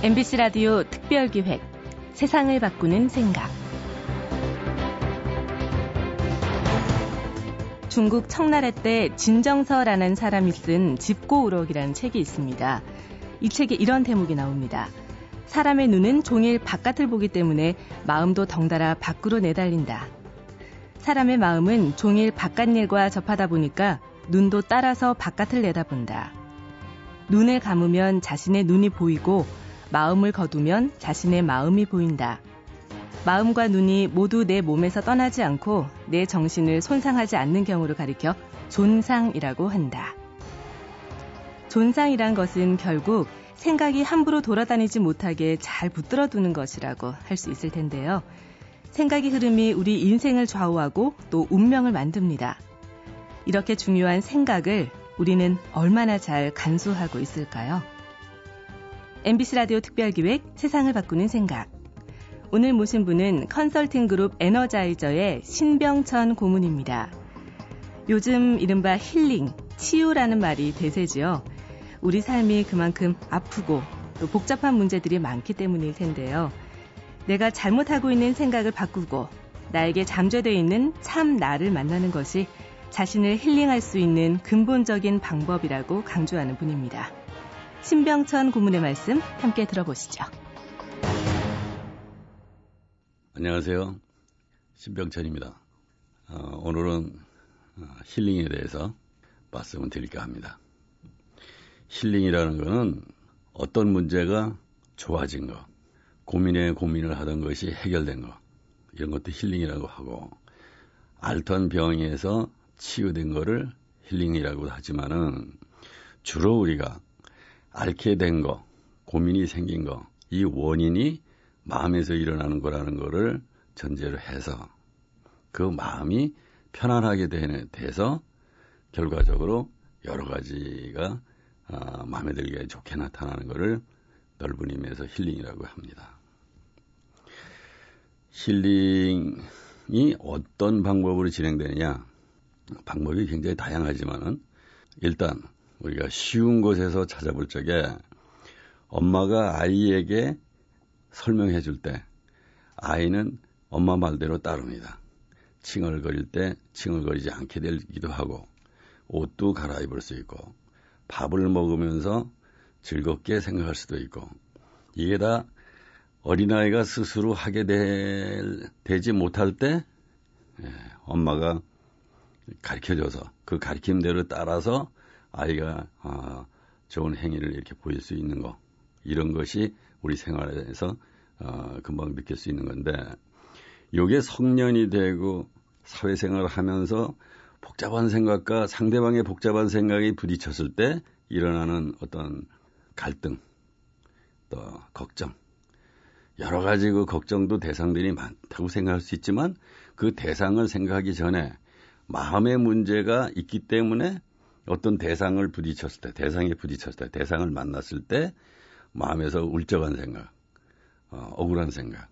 MBC 라디오 특별기획 세상을 바꾸는 생각 중국 청나라 때 진정서라는 사람이 쓴 집고 우럭이라는 책이 있습니다. 이 책에 이런 대목이 나옵니다. 사람의 눈은 종일 바깥을 보기 때문에 마음도 덩달아 밖으로 내달린다. 사람의 마음은 종일 바깥 일과 접하다 보니까 눈도 따라서 바깥을 내다본다. 눈을 감으면 자신의 눈이 보이고 마음을 거두면 자신의 마음이 보인다. 마음과 눈이 모두 내 몸에서 떠나지 않고 내 정신을 손상하지 않는 경우를 가리켜 존상이라고 한다. 존상이란 것은 결국 생각이 함부로 돌아다니지 못하게 잘 붙들어 두는 것이라고 할 수 있을 텐데요. 생각의 흐름이 우리 인생을 좌우하고 또 운명을 만듭니다. 이렇게 중요한 생각을 우리는 얼마나 잘 간수하고 있을까요? MBC 라디오 특별기획 세상을 바꾸는 생각. 오늘 모신 분은 컨설팅 그룹 에너자이저의 신병천 고문입니다. 요즘 이른바 힐링, 치유라는 말이 대세지요. 우리 삶이 그만큼 아프고 또 복잡한 문제들이 많기 때문일 텐데요. 내가 잘못하고 있는 생각을 바꾸고 나에게 잠재되어 있는 참 나를 만나는 것이 자신을 힐링할 수 있는 근본적인 방법이라고 강조하는 분입니다. 신병천 고문의 말씀 함께 들어보시죠. 안녕하세요. 신병천입니다. 어, 오늘은 어, 힐링에 대해서 말씀을 드릴까 합니다. 힐링이라는 것은 어떤 문제가 좋아진 거, 고민에 고민을 하던 것이 해결된 거, 이런 것도 힐링이라고 하고, 앓던 병에서 치유된 거를 힐링이라고 하지만은 주로 우리가 앓게 된 거, 고민이 생긴 거, 이 원인이 마음에서 일어나는 거라는 거를 전제로 해서 그 마음이 편안하게 돼서 결과적으로 여러 가지가 어, 마음에 들게 좋게 나타나는 것을 넓은 의미에서 힐링이라고 합니다. 힐링이 어떤 방법으로 진행되느냐? 방법이 굉장히 다양하지만은 일단 우리가 쉬운 곳에서 찾아볼 적에 엄마가 아이에게 설명해 줄 때 아이는 엄마 말대로 따릅니다. 칭얼거릴 때 칭얼거리지 않게 되기도 하고 옷도 갈아입을 수 있고 밥을 먹으면서 즐겁게 생각할 수도 있고 이게 다 어린아이가 스스로 하게 될, 되지 못할 때 예, 엄마가 가르쳐줘서 그 가르침대로 따라서 아이가 어, 좋은 행위를 이렇게 보일 수 있는 거 이런 것이 우리 생활에서 어, 금방 느낄 수 있는 건데 요게 성년이 되고 사회생활을 하면서 복잡한 생각과 상대방의 복잡한 생각이 부딪혔을 때 일어나는 어떤 갈등, 또 걱정, 여러 가지 그 걱정도 대상들이 많다고 생각할 수 있지만 그 대상을 생각하기 전에 마음의 문제가 있기 때문에 어떤 대상을 부딪혔을 때, 대상에 부딪혔을 때, 대상을 만났을 때 마음에서 울적한 생각, 어, 억울한 생각,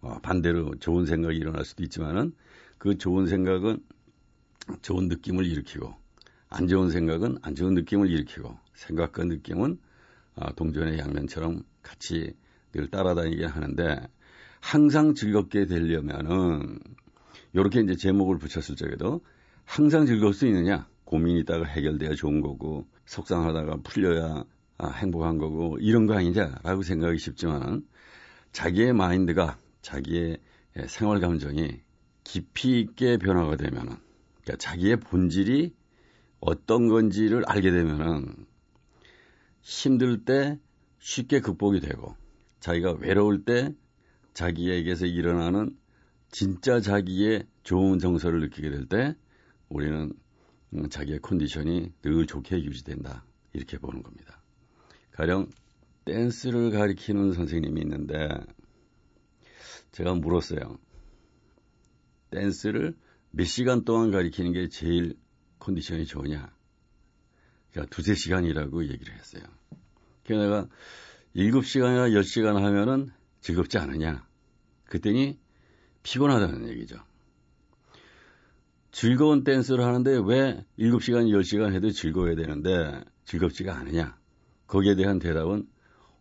어, 반대로 좋은 생각이 일어날 수도 있지만은 그 좋은 생각은 좋은 느낌을 일으키고 안 좋은 생각은 안 좋은 느낌을 일으키고 생각과 느낌은 어, 동전의 양면처럼 같이 늘 따라다니게 하는데 항상 즐겁게 되려면은 이렇게 이제 제목을 붙였을 적에도 항상 즐거울 수 있느냐 고민이 있다가 해결돼야 좋은 거고 속상하다가 풀려야 아, 행복한 거고 이런 거 아니냐라고 생각이 쉽지만 자기의 마인드가 자기의 생활 감정이 깊이 있게 변화가 되면은 그러니까 자기의 본질이 어떤 건지를 알게 되면은 힘들 때 쉽게 극복이 되고 자기가 외로울 때 자기에게서 일어나는 진짜 자기의 좋은 정서를 느끼게 될 때 우리는 음, 자기의 컨디션이 늘 좋게 유지된다. 이렇게 보는 겁니다. 가령 댄스를 가리키는 선생님이 있는데 제가 물었어요. 댄스를 몇 시간 동안 가리키는 게 제일 컨디션이 좋으냐? 제가 두세 시간이라고 얘기를 했어요. 그래서 내가 7시간이나 10시간 하면은 즐겁지 않으냐? 그랬더니 피곤하다는 얘기죠. 즐거운 댄스를 하는데 왜 7시간, 10시간 해도 즐거워야 되는데 즐겁지가 않으냐? 거기에 대한 대답은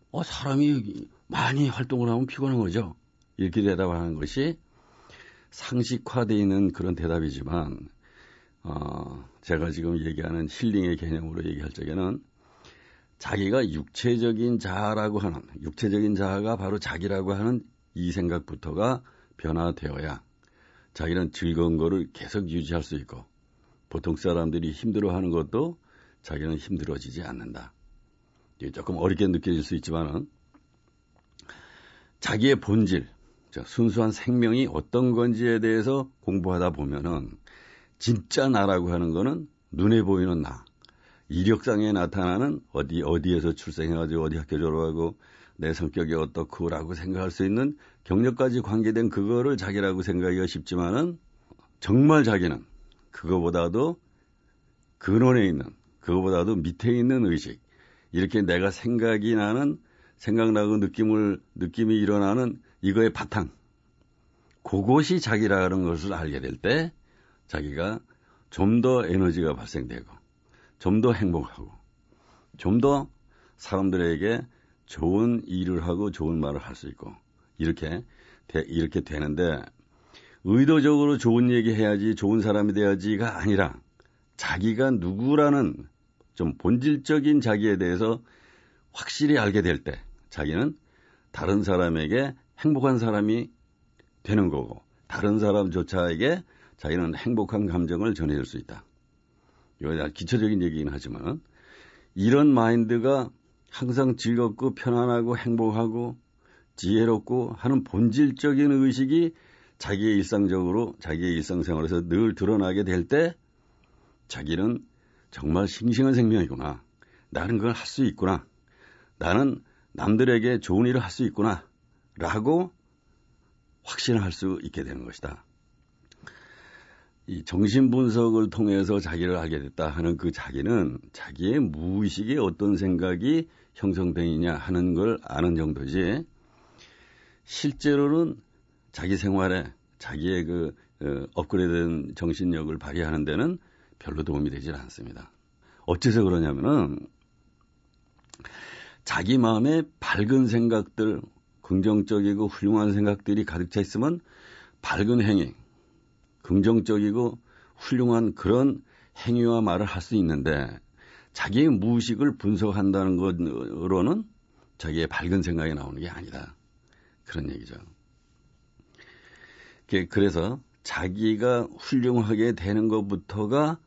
어, 사람이 많이 활동을 하면 피곤한 거죠. 이렇게 대답하는 것이 상식화되어 있는 그런 대답이지만, 어, 제가 지금 얘기하는 힐링의 개념으로 얘기할 적에는 자기가 육체적인 자아라고 하는, 육체적인 자아가 바로 자기라고 하는 이 생각부터가 변화되어야 자기는 즐거운 거를 계속 유지할 수 있고 보통 사람들이 힘들어하는 것도 자기는 힘들어지지 않는다. 조금 어렵게 느껴질 수 있지만은 자기의 본질, 순수한 생명이 어떤 건지에 대해서 공부하다 보면은 진짜 나라고 하는 거는 눈에 보이는 나, 이력상에 나타나는 어디 어디에서 출생해가지고 어디 학교 졸업하고 내 성격이 어떻고라고 생각할 수 있는 경력까지 관계된 그거를 자기라고 생각하기가 쉽지만은 정말 자기는 그거보다도 근원에 있는 그거보다도 밑에 있는 의식 이렇게 내가 생각이 나는 생각나고 느낌을 느낌이 일어나는 이거의 바탕 그것이 자기라는 것을 알게 될 때 자기가 좀 더 에너지가 발생되고 좀 더 행복하고 좀 더 사람들에게 좋은 일을 하고 좋은 말을 할 수 있고 이렇게 되, 이렇게 되는데 의도적으로 좋은 얘기 해야지 좋은 사람이 돼야지가 아니라 자기가 누구라는 좀 본질적인 자기에 대해서 확실히 알게 될 때 자기는 다른 사람에게 행복한 사람이 되는 거고 다른 사람조차에게 자기는 행복한 감정을 전해줄 수 있다. 이거 기초적인 얘기긴 하지만 이런 마인드가 항상 즐겁고 편안하고 행복하고 지혜롭고 하는 본질적인 의식이 자기의 일상적으로 자기의 일상생활에서 늘 드러나게 될 때 자기는 정말 싱싱한 생명이구나. 나는 그걸 할 수 있구나. 나는 남들에게 좋은 일을 할 수 있구나. 라고 확신할 수 있게 되는 것이다. 이 정신 분석을 통해서 자기를 알게 됐다 하는 그 자기는 자기의 무의식에 어떤 생각이 형성되느냐 하는 걸 아는 정도지 실제로는 자기 생활에 자기의 그 어, 업그레이드된 정신력을 발휘하는 데는 별로 도움이 되질 않습니다. 어째서 그러냐면은 자기 마음에 밝은 생각들, 긍정적이고 훌륭한 생각들이 가득 차 있으면 밝은 행위, 긍정적이고 훌륭한 그런 행위와 말을 할 수 있는데 자기의 무의식을 분석한다는 것으로는 자기의 밝은 생각이 나오는 게 아니다. 그런 얘기죠. 그래서 자기가 훌륭하게 되는 것부터가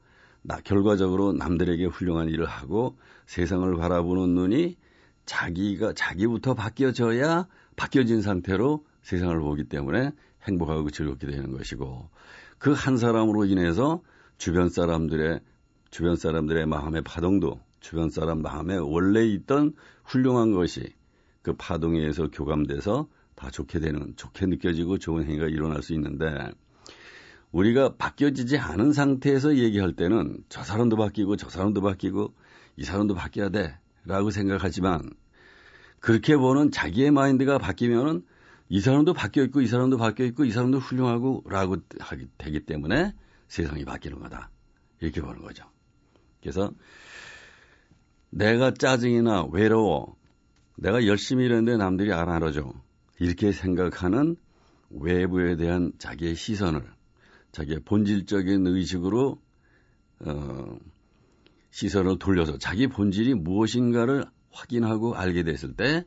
나, 결과적으로 남들에게 훌륭한 일을 하고 세상을 바라보는 눈이 자기가 자기부터 바뀌어져야 바뀌어진 상태로 세상을 보기 때문에 행복하고 즐겁게 되는 것이고 그 한 사람으로 인해서 주변 사람들의 주변 사람들의 마음의 파동도 주변 사람 마음에 원래 있던 훌륭한 것이 그 파동에 의해서 교감돼서 다 좋게 되는, 좋게 느껴지고 좋은 행위가 일어날 수 있는데 우리가 바뀌어지지 않은 상태에서 얘기할 때는 저 사람도 바뀌고 저 사람도 바뀌고 이 사람도 바뀌어야 돼 라고 생각하지만 그렇게 보는 자기의 마인드가 바뀌면은 이 사람도 바뀌어 있고 이 사람도 바뀌어 있고 이 사람도 훌륭하고 라고 하기 되기 때문에 세상이 바뀌는 거다. 이렇게 보는 거죠. 그래서 내가 짜증이나 외로워, 내가 열심히 일했는데 남들이 안 알아줘. 이렇게 생각하는 외부에 대한 자기의 시선을 자기의 본질적인 의식으로 어, 시선을 돌려서 자기 본질이 무엇인가를 확인하고 알게 됐을 때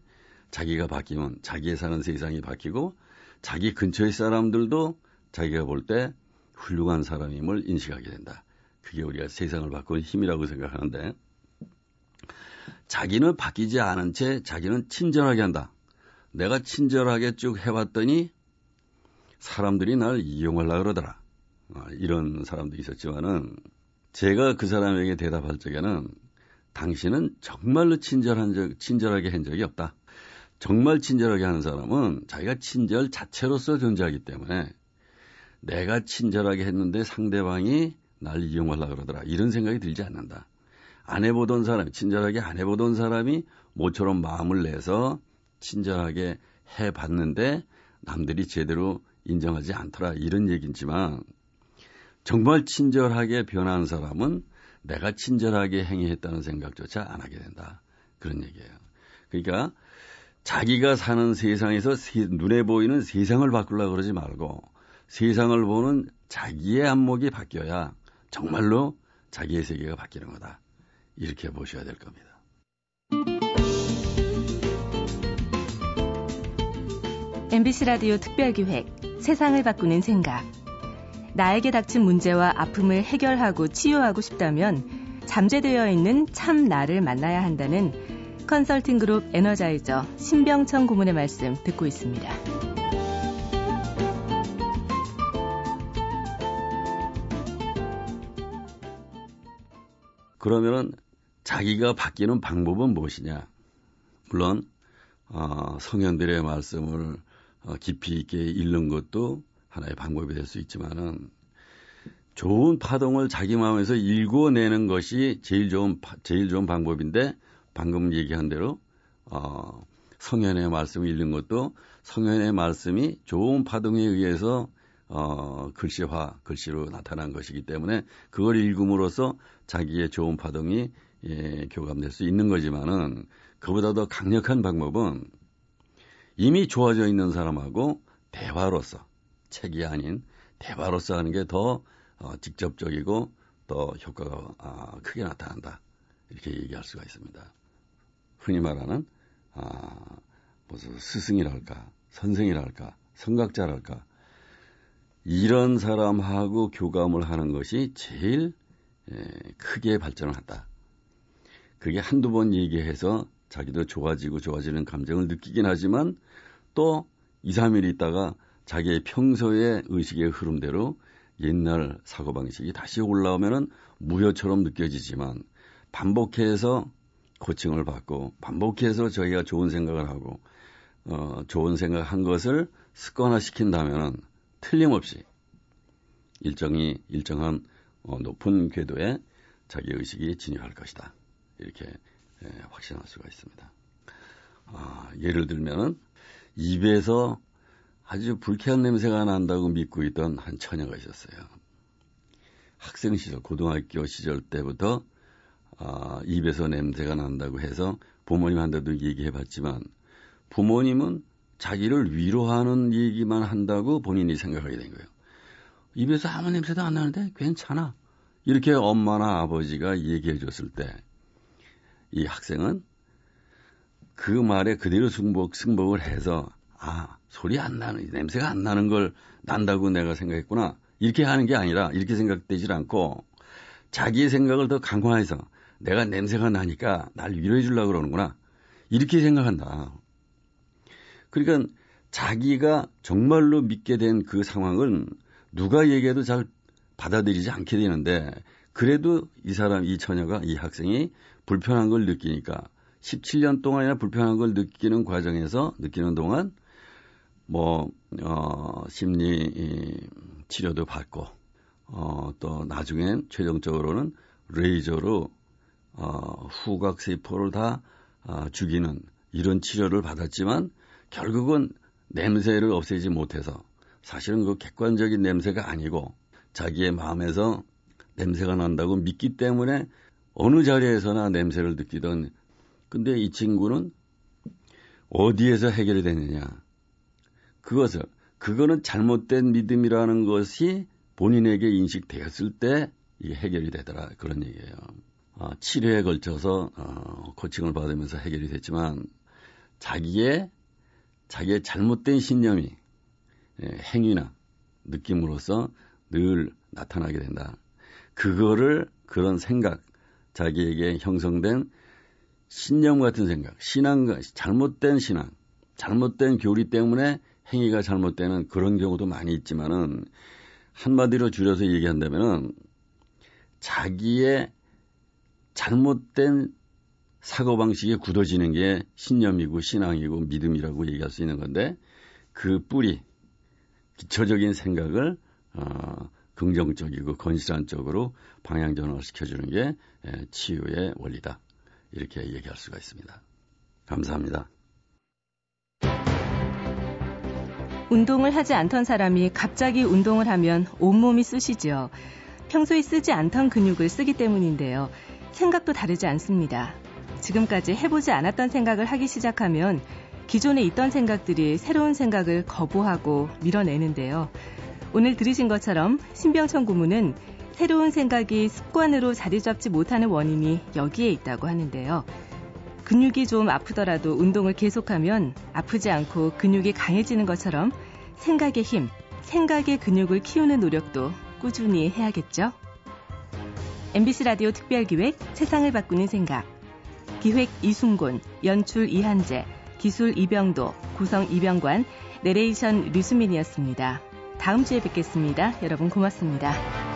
자기가 바뀌면 자기의 사는 세상이 바뀌고 자기 근처의 사람들도 자기가 볼 때 훌륭한 사람임을 인식하게 된다. 그게 우리가 세상을 바꾸는 힘이라고 생각하는데 자기는 바뀌지 않은 채 자기는 친절하게 한다. 내가 친절하게 쭉 해왔더니 사람들이 날 이용하려고 그러더라. 어, 이런 사람도 있었지만은 제가 그 사람에게 대답할 적에는 당신은 정말로 친절한 적, 친절하게 한 적이 없다. 정말 친절하게 하는 사람은 자기가 친절 자체로서 존재하기 때문에 내가 친절하게 했는데 상대방이 날 이용하려고 그러더라. 이런 생각이 들지 않는다. 안 해보던 사람이, 친절하게 안 해보던 사람이 모처럼 마음을 내서 친절하게 해봤는데 남들이 제대로 인정하지 않더라. 이런 얘기지만 정말 친절하게 변한 사람은 내가 친절하게 행위했다는 생각조차 안 하게 된다. 그런 얘기예요. 그러니까 자기가 사는 세상에서 눈에 보이는 세상을 바꾸려고 그러지 말고 세상을 보는 자기의 안목이 바뀌어야 정말로 자기의 세계가 바뀌는 거다. 이렇게 보셔야 될 겁니다. MBC 라디오 특별기획 세상을 바꾸는 생각 나에게 닥친 문제와 아픔을 해결하고 치유하고 싶다면 잠재되어 있는 참 나를 만나야 한다는 컨설팅 그룹 에너자이저 신병청 고문의 말씀 듣고 있습니다. 그러면은 자기가 바뀌는 방법은 무엇이냐? 물론 어, 성현들의 말씀을 어, 깊이 있게 읽는 것도 하나의 방법이 될 수 있지만은 좋은 파동을 자기 마음에서 읽어내는 것이 제일 좋은 제일 좋은 방법인데 방금 얘기한 대로 어, 성현의 말씀을 읽는 것도 성현의 말씀이 좋은 파동에 의해서 어, 글씨화, 글씨로 나타난 것이기 때문에 그걸 읽음으로써 자기의 좋은 파동이 예, 교감될 수 있는 거지만은 그보다 더 강력한 방법은 이미 좋아져 있는 사람하고 대화로서 책이 아닌 대화로서 하는 게 더 어, 직접적이고 또 효과가 아, 크게 나타난다 이렇게 얘기할 수가 있습니다. 흔히 말하는 아, 무슨 스승이랄까 선생이랄까 성각자랄까 이런 사람하고 교감을 하는 것이 제일 에, 크게 발전을 한다. 그게 한두 번 얘기해서 자기도 좋아지고 좋아지는 감정을 느끼긴 하지만 또 2, 3일 있다가 자기의 평소의 의식의 흐름대로 옛날 사고방식이 다시 올라오면은 무효처럼 느껴지지만 반복해서 코칭을 받고 반복해서 저희가 좋은 생각을 하고 어, 좋은 생각한 것을 습관화시킨다면 틀림없이 일정이 일정한 어, 높은 궤도에 자기 의식이 진입할 것이다. 이렇게 예, 확신할 수가 있습니다. 아, 예를 들면 입에서 아주 불쾌한 냄새가 난다고 믿고 있던 한 처녀가 있었어요. 학생 시절, 고등학교 시절 때부터 아, 입에서 냄새가 난다고 해서 부모님한테도 얘기해 봤지만 부모님은 자기를 위로하는 얘기만 한다고 본인이 생각하게 된 거예요. 입에서 아무 냄새도 안 나는데 괜찮아. 이렇게 엄마나 아버지가 얘기해 줬을 때 이 학생은 그 말에 그대로 승복, 승복을 해서 아, 소리 안 나는, 냄새가 안 나는 걸 난다고 내가 생각했구나. 이렇게 하는 게 아니라 이렇게 생각되질 않고 자기의 생각을 더 강화해서 내가 냄새가 나니까 날 위로해 주려고 그러는구나. 이렇게 생각한다. 그러니까 자기가 정말로 믿게 된 그 상황은 누가 얘기해도 잘 받아들이지 않게 되는데 그래도 이 사람, 이 처녀가, 이 학생이 불편한 걸 느끼니까 17년 동안이나 불편한 걸 느끼는 과정에서 느끼는 동안 뭐, 어, 심리 치료도 받고, 어, 또 나중엔 최종적으로는 레이저로, 어, 후각 세포를 다 어, 죽이는 이런 치료를 받았지만 결국은 냄새를 없애지 못해서 사실은 그 객관적인 냄새가 아니고 자기의 마음에서 냄새가 난다고 믿기 때문에 어느 자리에서나 냄새를 느끼던 근데 이 친구는 어디에서 해결이 되느냐 그것을 그거는 잘못된 믿음이라는 것이 본인에게 인식되었을 때 이게 해결이 되더라 그런 얘기예요. 어, 치료에 걸쳐서 어, 코칭을 받으면서 해결이 됐지만 자기의 자기의 잘못된 신념이 예, 행위나 느낌으로서 늘 나타나게 된다. 그거를 그런 생각, 자기에게 형성된 신념 같은 생각, 신앙, 잘못된 신앙, 잘못된 교리 때문에 행위가 잘못되는 그런 경우도 많이 있지만은 한마디로 줄여서 얘기한다면은 자기의 잘못된 사고방식에 굳어지는 게 신념이고 신앙이고 믿음이라고 얘기할 수 있는 건데 그 뿌리, 기초적인 생각을 어, 긍정적이고 건실한 쪽으로 방향 전환을 시켜주는 게 치유의 원리다. 이렇게 얘기할 수가 있습니다. 감사합니다. 운동을 하지 않던 사람이 갑자기 운동을 하면 온몸이 쑤시죠. 평소에 쓰지 않던 근육을 쓰기 때문인데요. 생각도 다르지 않습니다. 지금까지 해보지 않았던 생각을 하기 시작하면 기존에 있던 생각들이 새로운 생각을 거부하고 밀어내는데요. 오늘 들으신 것처럼 신병천 고문은 새로운 생각이 습관으로 자리 잡지 못하는 원인이 여기에 있다고 하는데요. 근육이 좀 아프더라도 운동을 계속하면 아프지 않고 근육이 강해지는 것처럼 생각의 힘, 생각의 근육을 키우는 노력도 꾸준히 해야겠죠. MBC 라디오 특별기획 세상을 바꾸는 생각. 기획 이순곤, 연출 이한재, 기술 이병도, 구성 이병관, 내레이션 류수민이었습니다. 다음 주에 뵙겠습니다. 여러분 고맙습니다.